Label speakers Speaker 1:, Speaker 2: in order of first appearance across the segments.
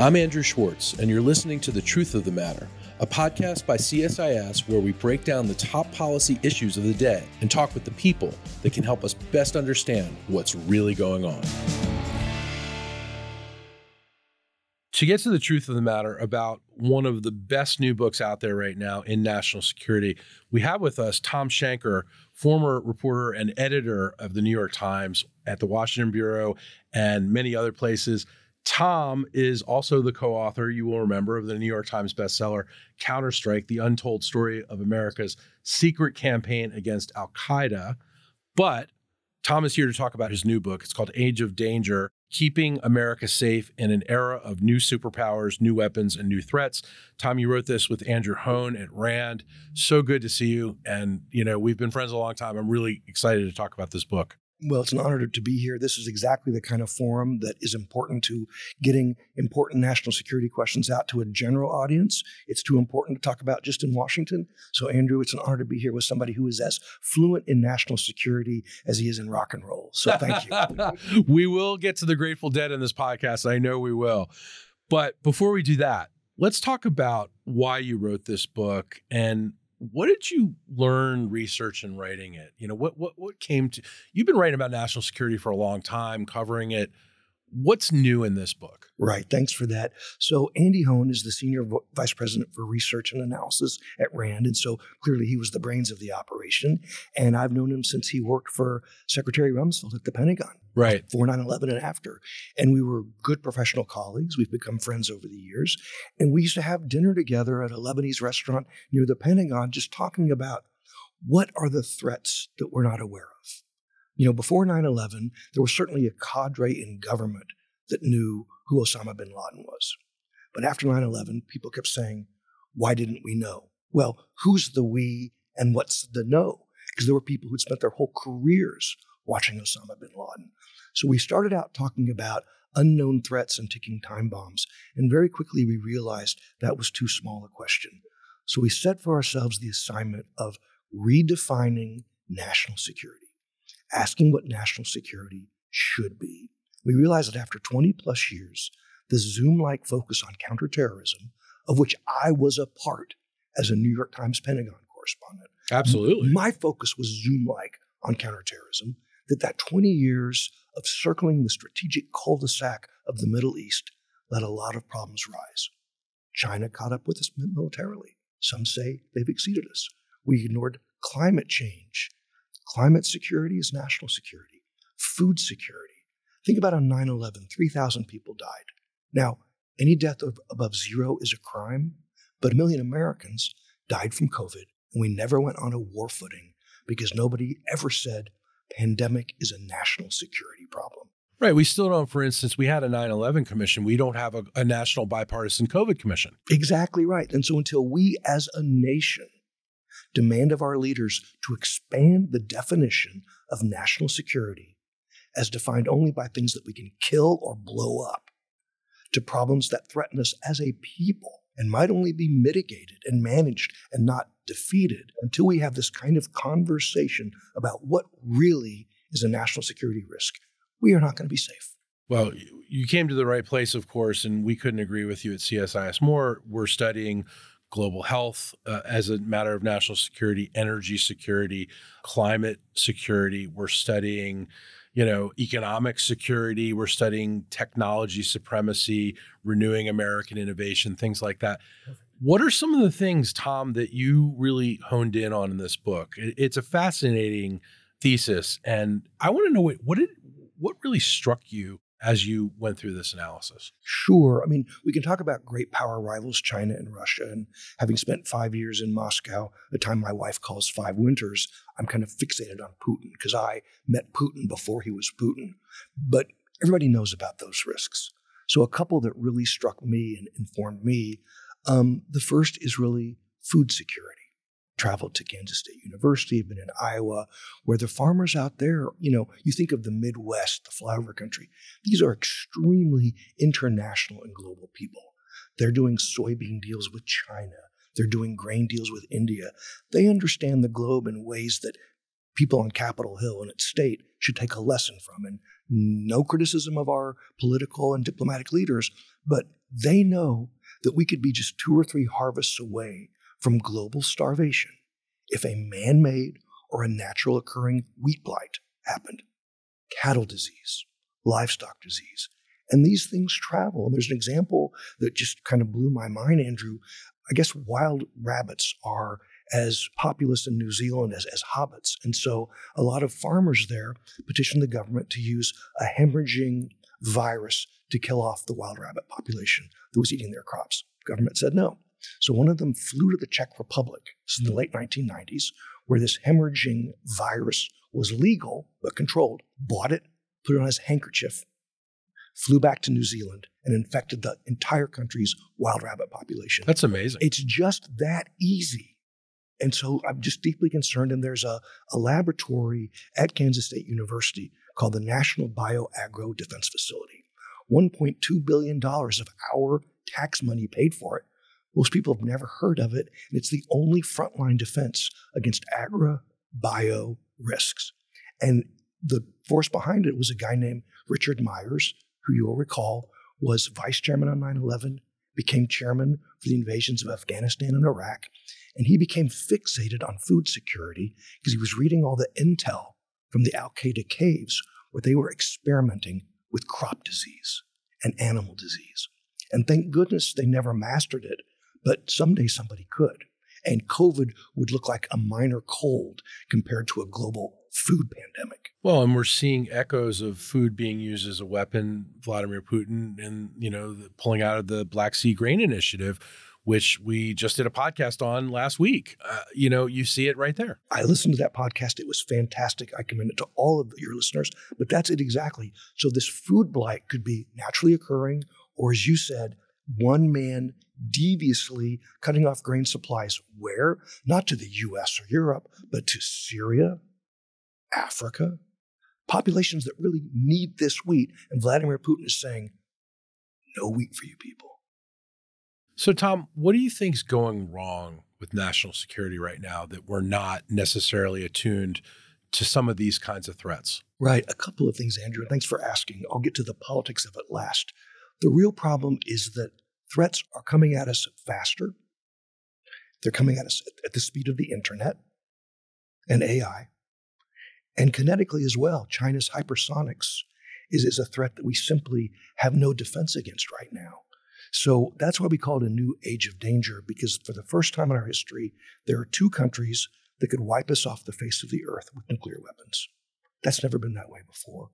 Speaker 1: I'm Andrew Schwartz, and you're listening to The Truth of the Matter, a podcast by CSIS where we break down the top policy issues of the day and talk with the people that can help us best understand what's really going on. To get to the truth of the matter about one of the best new books out there right now in national security, we have with us Thom Shanker, former reporter and editor of the New York Times at the Washington Bureau and many other places. Tom is also the co author, you will remember, of the New York Times bestseller, Counterstrike The Untold Story of America's Secret Campaign Against Al Qaeda. But Tom is here to talk about his new book. It's called Age of Danger Keeping America Safe in an Era of New Superpowers, New Weapons, and New Threats. Tom, you wrote this with Andrew Hoehn at RAND. So good to see you. And, you know, we've been friends a long time. I'm really excited to talk about this book.
Speaker 2: Well, it's an honor to be here. This is exactly the kind of forum that is important to getting important national security questions out to a general audience. It's too important to talk about just in Washington. So, Andrew, it's an honor to be here with somebody who is as fluent in national security as he is in rock and roll. So, thank
Speaker 1: you. we will get to the Grateful Dead in this podcast. I know we will. But before we do that, let's talk about why you wrote this book and what did you learn research and writing it? You know what what what came to you've been writing about national security for a long time covering it What's new in this book?
Speaker 2: Right. Thanks for that. So, Andy Hoehn is the senior vice president for research and analysis at RAND. And so, clearly, he was the brains of the operation. And I've known him since he worked for Secretary Rumsfeld at the Pentagon.
Speaker 1: Right.
Speaker 2: For 9 11 and after. And we were good professional colleagues. We've become friends over the years. And we used to have dinner together at a Lebanese restaurant near the Pentagon, just talking about what are the threats that we're not aware of you know, before 9 11, there was certainly a cadre in government that knew who Osama bin Laden was. But after 9 11, people kept saying, why didn't we know? Well, who's the we and what's the no? Because there were people who'd spent their whole careers watching Osama bin Laden. So we started out talking about unknown threats and ticking time bombs. And very quickly we realized that was too small a question. So we set for ourselves the assignment of redefining national security asking what national security should be. We realized that after 20 plus years, the Zoom like focus on counterterrorism, of which I was a part as a New York Times Pentagon correspondent.
Speaker 1: Absolutely.
Speaker 2: My focus was Zoom like on counterterrorism, that that 20 years of circling the strategic cul-de-sac of the Middle East let a lot of problems rise. China caught up with us militarily. Some say they've exceeded us. We ignored climate change Climate security is national security. Food security. Think about on 9 11, 3,000 people died. Now, any death of, above zero is a crime, but a million Americans died from COVID, and we never went on a war footing because nobody ever said pandemic is a national security problem.
Speaker 1: Right. We still don't, for instance, we had a 9 11 commission. We don't have a, a, national bipartisan COVID commission.
Speaker 2: Exactly right. And so until we as a nation demand of our leaders to expand the definition of national security as defined only by things that we can kill or blow up to problems that threaten us as a people and might only be mitigated and managed and not defeated until we have this kind of conversation about what really is a national security risk. We are not going to be safe.
Speaker 1: Well, you came to the right place, of course, and we couldn't agree with you at CSIS more. We're studying global health uh, as a matter of national security, energy security, climate security. We're studying, you know, economic security. We're studying technology supremacy, renewing American innovation, things like that. Perfect. What are some of the things, Tom, that you really honed in on in this book? It's a fascinating thesis, and I want to know what what did what really struck you as you went through this analysis?
Speaker 2: Sure. I mean, we can talk about great power rivals, China and Russia. And having spent five years in Moscow, the time my wife calls five winters, I'm kind of fixated on Putin because I met Putin before he was Putin. But everybody knows about those risks. So, a couple that really struck me and informed me um, the first is really food security traveled to Kansas State University, been in Iowa, where the farmers out there, you know, you think of the Midwest, the flyover country, these are extremely international and global people. They're doing soybean deals with China. They're doing grain deals with India. They understand the globe in ways that people on Capitol Hill and at state should take a lesson from. And no criticism of our political and diplomatic leaders, but they know that we could be just two or three harvests away from global starvation if a man made or a natural occurring wheat blight happened. Cattle disease, livestock disease. And these things travel. And there's an example that just kind of blew my mind, Andrew. I guess wild rabbits are as populous in New Zealand as, as hobbits. And so a lot of farmers there petitioned the government to use a hemorrhaging virus to kill off the wild rabbit population that was eating their crops. Government said no. So one of them flew to the Czech Republic in the hmm. late 1990s, where this hemorrhaging virus was legal but controlled, bought it, put it on his handkerchief, flew back to New Zealand, and infected the entire country's wild rabbit population.
Speaker 1: That's amazing.
Speaker 2: It's just that easy. And so I'm just deeply concerned. And there's a, a laboratory at Kansas State University called the National Bioagro Defense Facility. $1.2 billion of our tax money paid for it. Most people have never heard of it, and it's the only frontline defense against agri bio risks. And the force behind it was a guy named Richard Myers, who you'll recall was vice chairman on 9 11, became chairman for the invasions of Afghanistan and Iraq, and he became fixated on food security because he was reading all the intel from the Al Qaeda caves where they were experimenting with crop disease and animal disease. And thank goodness they never mastered it, but someday somebody could. And COVID would look like a minor cold compared to a global food pandemic.
Speaker 1: Well, and we're seeing echoes of food being used as a weapon. Vladimir Putin and you know pulling out of the Black Sea Grain Initiative, which we just did a podcast on last week. Uh, you know, you see it right there.
Speaker 2: I listened to that podcast. It was fantastic. I commend it to all of your listeners. But that's it exactly. So this food blight could be naturally occurring, or as you said, one man deviously cutting off grain supplies where? Not to the US or Europe, but to Syria, Africa, populations that really need this wheat. And Vladimir Putin is saying, no wheat for you people.
Speaker 1: So, Tom, what do you think is going wrong with national security right now that we're not necessarily attuned to some of these kinds of threats?
Speaker 2: Right. A couple of things, Andrew. Thanks for asking. I'll get to the politics of it last. The real problem is that threats are coming at us faster. They're coming at us at the speed of the internet and AI, and kinetically as well. China's hypersonics is, is a threat that we simply have no defense against right now. So that's why we call it a new age of danger, because for the first time in our history, there are two countries that could wipe us off the face of the earth with nuclear weapons. That's never been that way before.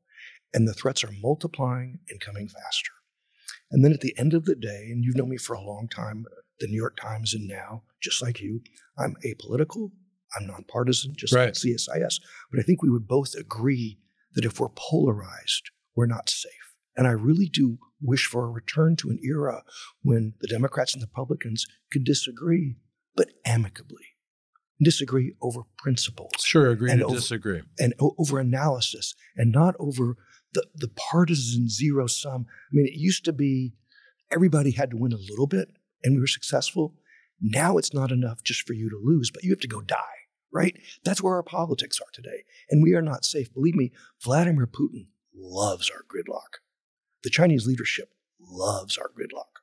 Speaker 2: And the threats are multiplying and coming faster. And then at the end of the day, and you've known me for a long time, the New York Times and now, just like you, I'm apolitical, I'm nonpartisan, just right. like CSIS. But I think we would both agree that if we're polarized, we're not safe. And I really do wish for a return to an era when the Democrats and the Republicans could disagree, but amicably. Disagree over principles.
Speaker 1: Sure, agree and to over, disagree.
Speaker 2: And over analysis, and not over the, the partisan zero sum. I mean, it used to be everybody had to win a little bit and we were successful. Now it's not enough just for you to lose, but you have to go die, right? That's where our politics are today. And we are not safe. Believe me, Vladimir Putin loves our gridlock. The Chinese leadership loves our gridlock.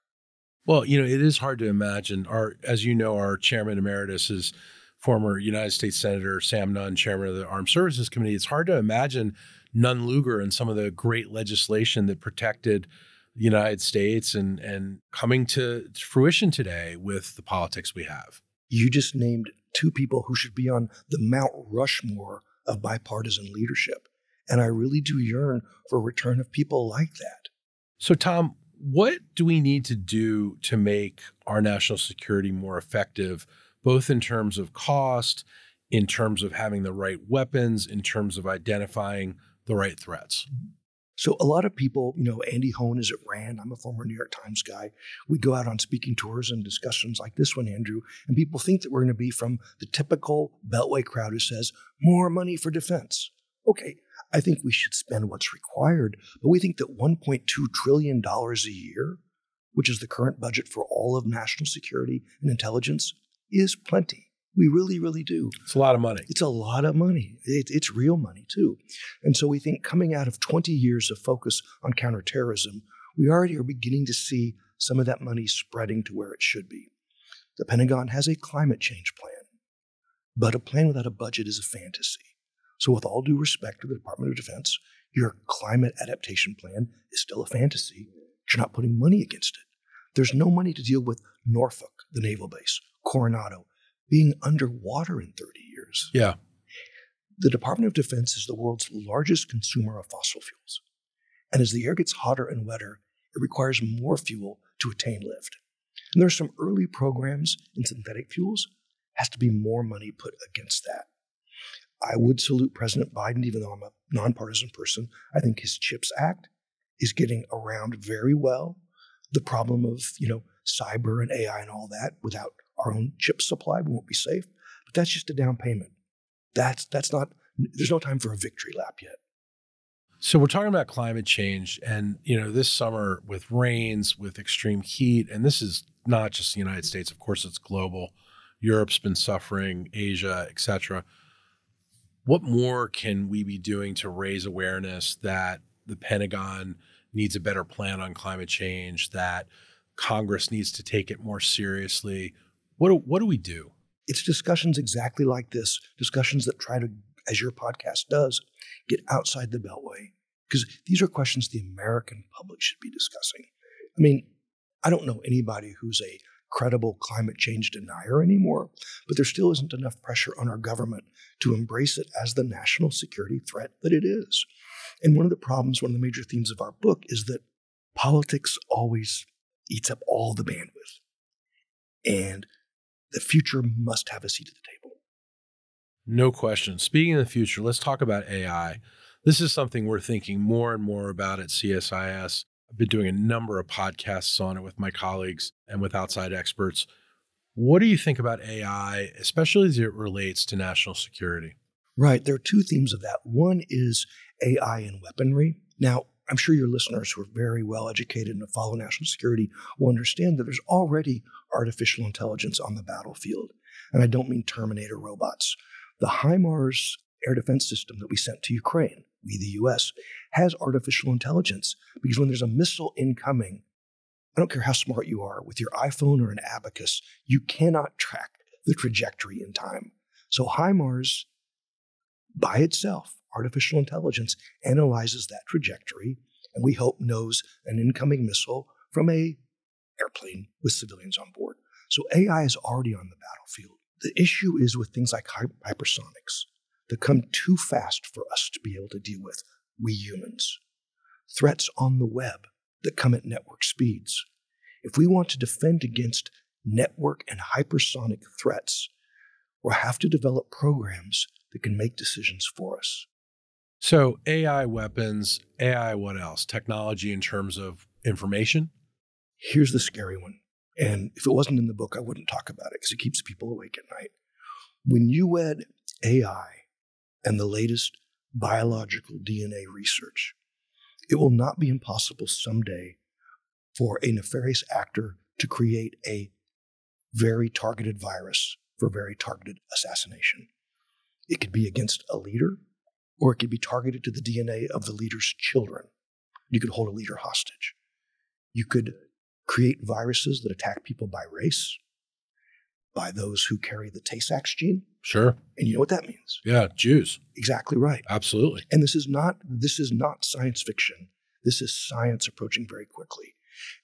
Speaker 1: Well, you know, it is hard to imagine. Our, as you know, our chairman emeritus is former United States Senator Sam Nunn, chairman of the Armed Services Committee. It's hard to imagine Nunn Lugar and some of the great legislation that protected the United States and and coming to fruition today with the politics we have.
Speaker 2: You just named two people who should be on the Mount Rushmore of bipartisan leadership. And I really do yearn for a return of people like that.
Speaker 1: So, Tom, what do we need to do to make our national security more effective, both in terms of cost, in terms of having the right weapons, in terms of identifying the right threats.
Speaker 2: So a lot of people, you know, Andy Hoehn is at RAND. I'm a former New York Times guy. We go out on speaking tours and discussions like this one, Andrew, and people think that we're going to be from the typical Beltway crowd who says more money for defense. Okay, I think we should spend what's required, but we think that 1.2 trillion dollars a year, which is the current budget for all of national security and intelligence, is plenty. We really, really do.
Speaker 1: It's a lot of money.
Speaker 2: It's a lot of money. It, it's real money, too. And so we think coming out of 20 years of focus on counterterrorism, we already are beginning to see some of that money spreading to where it should be. The Pentagon has a climate change plan, but a plan without a budget is a fantasy. So, with all due respect to the Department of Defense, your climate adaptation plan is still a fantasy. You're not putting money against it. There's no money to deal with Norfolk, the naval base, Coronado, being underwater in 30 years.
Speaker 1: Yeah.
Speaker 2: The Department of Defense is the world's largest consumer of fossil fuels. And as the air gets hotter and wetter, it requires more fuel to attain lift. And there are some early programs in synthetic fuels. Has to be more money put against that. I would salute President Biden, even though I'm a nonpartisan person. I think his CHIPS Act is getting around very well the problem of you know cyber and AI and all that. Without our own chip supply, we won't be safe. But that's just a down payment. That's that's not. There's no time for a victory lap yet.
Speaker 1: So we're talking about climate change, and you know this summer with rains, with extreme heat, and this is not just the United States. Of course, it's global. Europe's been suffering, Asia, etc. What more can we be doing to raise awareness that the Pentagon needs a better plan on climate change? That Congress needs to take it more seriously. What do, what do we do?
Speaker 2: It's discussions exactly like this, discussions that try to, as your podcast does, get outside the beltway. Because these are questions the American public should be discussing. I mean, I don't know anybody who's a credible climate change denier anymore, but there still isn't enough pressure on our government to embrace it as the national security threat that it is. And one of the problems, one of the major themes of our book is that politics always eats up all the bandwidth. And the future must have a seat at the table.
Speaker 1: No question. Speaking of the future, let's talk about AI. This is something we're thinking more and more about at CSIS. I've been doing a number of podcasts on it with my colleagues and with outside experts. What do you think about AI, especially as it relates to national security?
Speaker 2: Right. There are two themes of that. One is AI and weaponry. Now, I'm sure your listeners who are very well educated and follow national security will understand that there's already artificial intelligence on the battlefield. And I don't mean Terminator robots. The HIMARS air defense system that we sent to Ukraine, we the US, has artificial intelligence because when there's a missile incoming, I don't care how smart you are, with your iPhone or an abacus, you cannot track the trajectory in time. So HIMARS, by itself, artificial intelligence analyzes that trajectory and we hope knows an incoming missile from a airplane with civilians on board. So AI is already on the battlefield. The issue is with things like hypersonics that come too fast for us to be able to deal with, we humans. Threats on the web that come at network speeds. If we want to defend against network and hypersonic threats, we'll have to develop programs that can make decisions for us.
Speaker 1: So, AI weapons, AI what else? Technology in terms of information?
Speaker 2: Here's the scary one. And if it wasn't in the book, I wouldn't talk about it because it keeps people awake at night. When you wed AI and the latest biological DNA research, it will not be impossible someday for a nefarious actor to create a very targeted virus for very targeted assassination. It could be against a leader, or it could be targeted to the DNA of the leader's children. You could hold a leader hostage. You could create viruses that attack people by race, by those who carry the Tay Sachs gene.
Speaker 1: Sure.
Speaker 2: And you know what that means?
Speaker 1: Yeah, Jews.
Speaker 2: Exactly right.
Speaker 1: Absolutely.
Speaker 2: And this is not this is not science fiction. This is science approaching very quickly.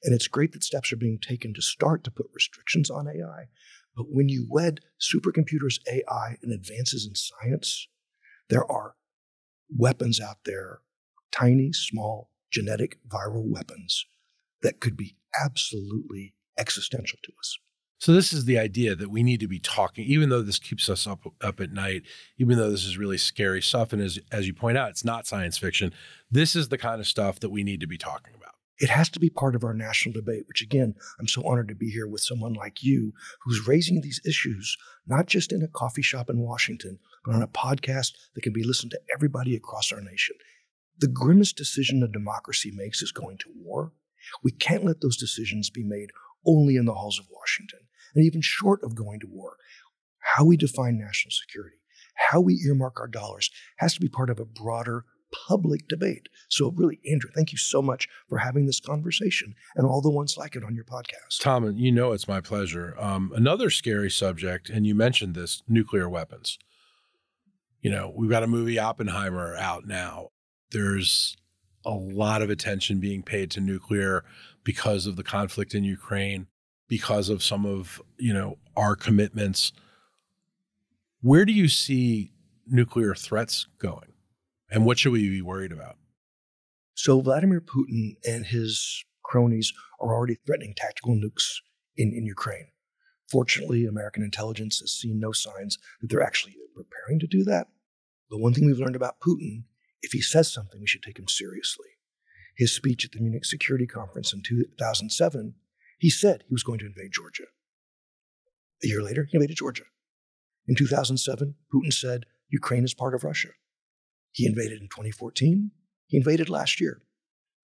Speaker 2: And it's great that steps are being taken to start to put restrictions on AI. But when you wed supercomputers, AI, and advances in science, there are weapons out there, tiny, small, genetic viral weapons that could be absolutely existential to us.
Speaker 1: So this is the idea that we need to be talking, even though this keeps us up up at night, even though this is really scary stuff. And as as you point out, it's not science fiction. This is the kind of stuff that we need to be talking about.
Speaker 2: It has to be part of our national debate, which again, I'm so honored to be here with someone like you who's raising these issues, not just in a coffee shop in Washington, but on a podcast that can be listened to everybody across our nation. The grimmest decision a democracy makes is going to war. We can't let those decisions be made only in the halls of Washington. And even short of going to war, how we define national security, how we earmark our dollars has to be part of a broader public debate. So, really, Andrew, thank you so much for having this conversation and all the ones like it on your podcast.
Speaker 1: Tom, you know it's my pleasure. Um, another scary subject, and you mentioned this nuclear weapons. You know, we've got a movie Oppenheimer out now. There's a lot of attention being paid to nuclear because of the conflict in Ukraine, because of some of, you know, our commitments. Where do you see nuclear threats going? And what should we be worried about?
Speaker 2: So, Vladimir Putin and his cronies are already threatening tactical nukes in, in Ukraine. Fortunately, American intelligence has seen no signs that they're actually preparing to do that. But one thing we've learned about Putin if he says something, we should take him seriously. His speech at the Munich Security Conference in 2007, he said he was going to invade Georgia. A year later, he invaded Georgia. In 2007, Putin said Ukraine is part of Russia. He invaded in 2014. He invaded last year.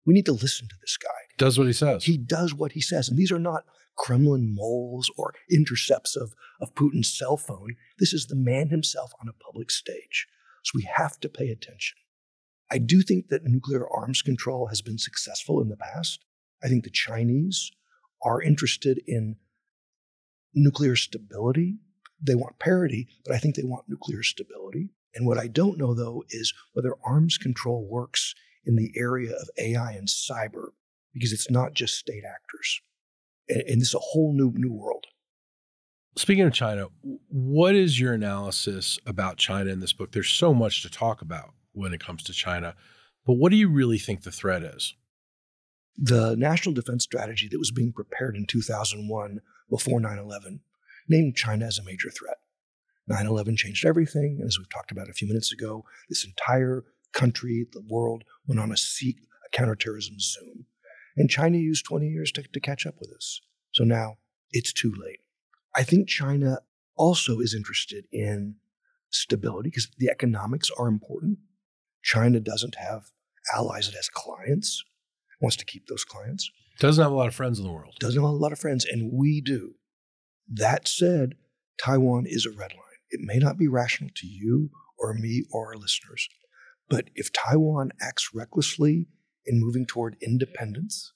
Speaker 2: We need to listen to this guy.
Speaker 1: Does what he says.
Speaker 2: He does what he says. And these are not Kremlin moles or intercepts of, of Putin's cell phone. This is the man himself on a public stage. So we have to pay attention. I do think that nuclear arms control has been successful in the past. I think the Chinese are interested in nuclear stability. They want parity, but I think they want nuclear stability. And what I don't know, though, is whether arms control works in the area of AI and cyber, because it's not just state actors. And, and this is a whole new, new world.
Speaker 1: Speaking of China, what is your analysis about China in this book? There's so much to talk about when it comes to China. But what do you really think the threat is?
Speaker 2: The national defense strategy that was being prepared in 2001 before 9 11 named China as a major threat. 9 11 changed everything. And as we've talked about a few minutes ago, this entire country, the world, went on a, seek, a counterterrorism zoom. And China used 20 years to, to catch up with us. So now it's too late. I think China also is interested in stability because the economics are important. China doesn't have allies, it has clients, wants to keep those clients.
Speaker 1: Doesn't have a lot of friends in the world.
Speaker 2: Doesn't have a lot of friends, and we do. That said, Taiwan is a red line. It may not be rational to you or me or our listeners, but if Taiwan acts recklessly in moving toward independence,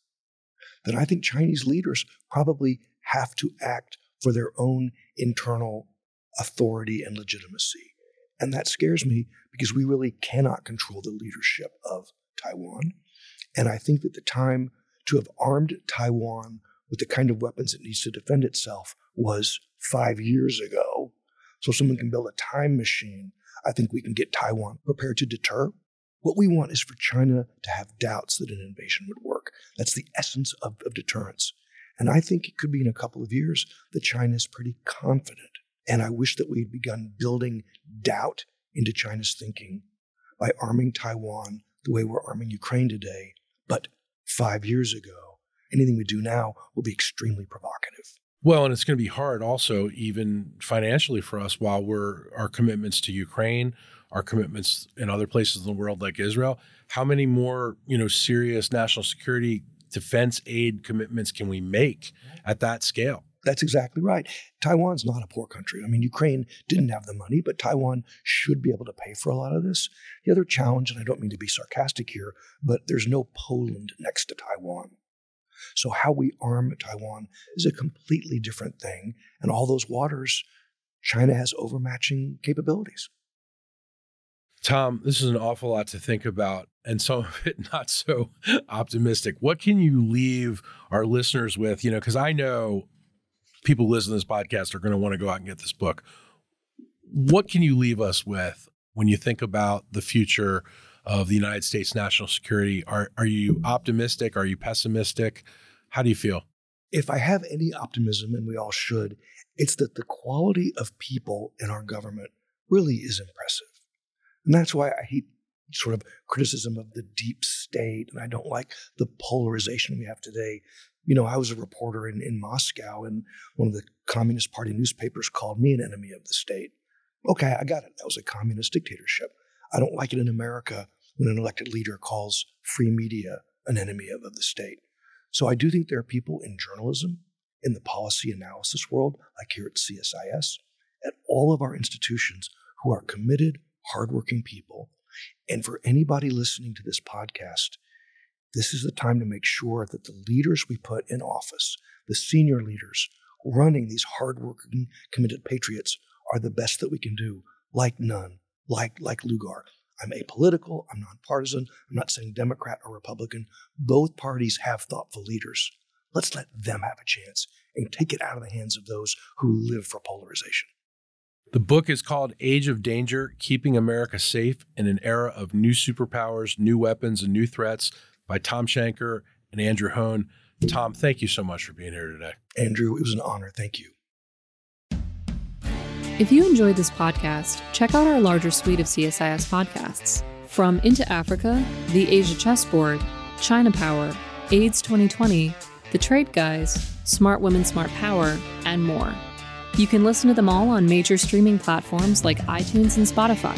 Speaker 2: then I think Chinese leaders probably have to act for their own internal authority and legitimacy. And that scares me because we really cannot control the leadership of Taiwan. And I think that the time to have armed Taiwan with the kind of weapons it needs to defend itself was five years ago. So if someone can build a time machine. I think we can get Taiwan prepared to deter. What we want is for China to have doubts that an invasion would work. That's the essence of, of deterrence. And I think it could be in a couple of years that China is pretty confident and I wish that we'd begun building doubt into China's thinking by arming Taiwan the way we're arming Ukraine today. But five years ago, anything we do now will be extremely provocative.
Speaker 1: Well, and it's going to be hard also, even financially for us, while we're our commitments to Ukraine, our commitments in other places in the world like Israel. How many more, you know, serious national security defense aid commitments can we make at that scale?
Speaker 2: That's exactly right. Taiwan's not a poor country. I mean, Ukraine didn't have the money, but Taiwan should be able to pay for a lot of this. The other challenge, and I don't mean to be sarcastic here, but there's no Poland next to Taiwan. So, how we arm Taiwan is a completely different thing. And all those waters, China has overmatching capabilities.
Speaker 1: Tom, this is an awful lot to think about, and some of it not so optimistic. What can you leave our listeners with? You know, because I know people who listen to this podcast are going to want to go out and get this book. What can you leave us with when you think about the future of the United States national security? Are are you optimistic? Are you pessimistic? How do you feel?
Speaker 2: If I have any optimism, and we all should, it's that the quality of people in our government really is impressive. And that's why I hate sort of criticism of the deep state, and I don't like the polarization we have today you know, I was a reporter in, in Moscow, and one of the Communist Party newspapers called me an enemy of the state. Okay, I got it. That was a communist dictatorship. I don't like it in America when an elected leader calls free media an enemy of, of the state. So I do think there are people in journalism, in the policy analysis world, like here at CSIS, at all of our institutions who are committed, hardworking people And for anybody listening to this podcast, this is the time to make sure that the leaders we put in office, the senior leaders running these hardworking, committed patriots, are the best that we can do, like Nunn, like, like Lugar. I'm apolitical, I'm nonpartisan, I'm not saying Democrat or Republican. Both parties have thoughtful leaders. Let's let them have a chance and take it out of the hands of those who live for polarization.
Speaker 1: The book is called Age of Danger Keeping America Safe in an Era of New Superpowers, New Weapons, and New Threats by Thom Shanker and Andrew Hoehn. Tom, thank you so much for being here today.
Speaker 2: Andrew, it was an honor. Thank you.
Speaker 3: If you enjoyed this podcast, check out our larger suite of CSIS podcasts. From Into Africa, The Asia Chessboard, China Power, AIDS 2020, The Trade Guys, Smart Women, Smart Power, and more. You can listen to them all on major streaming platforms like iTunes and Spotify.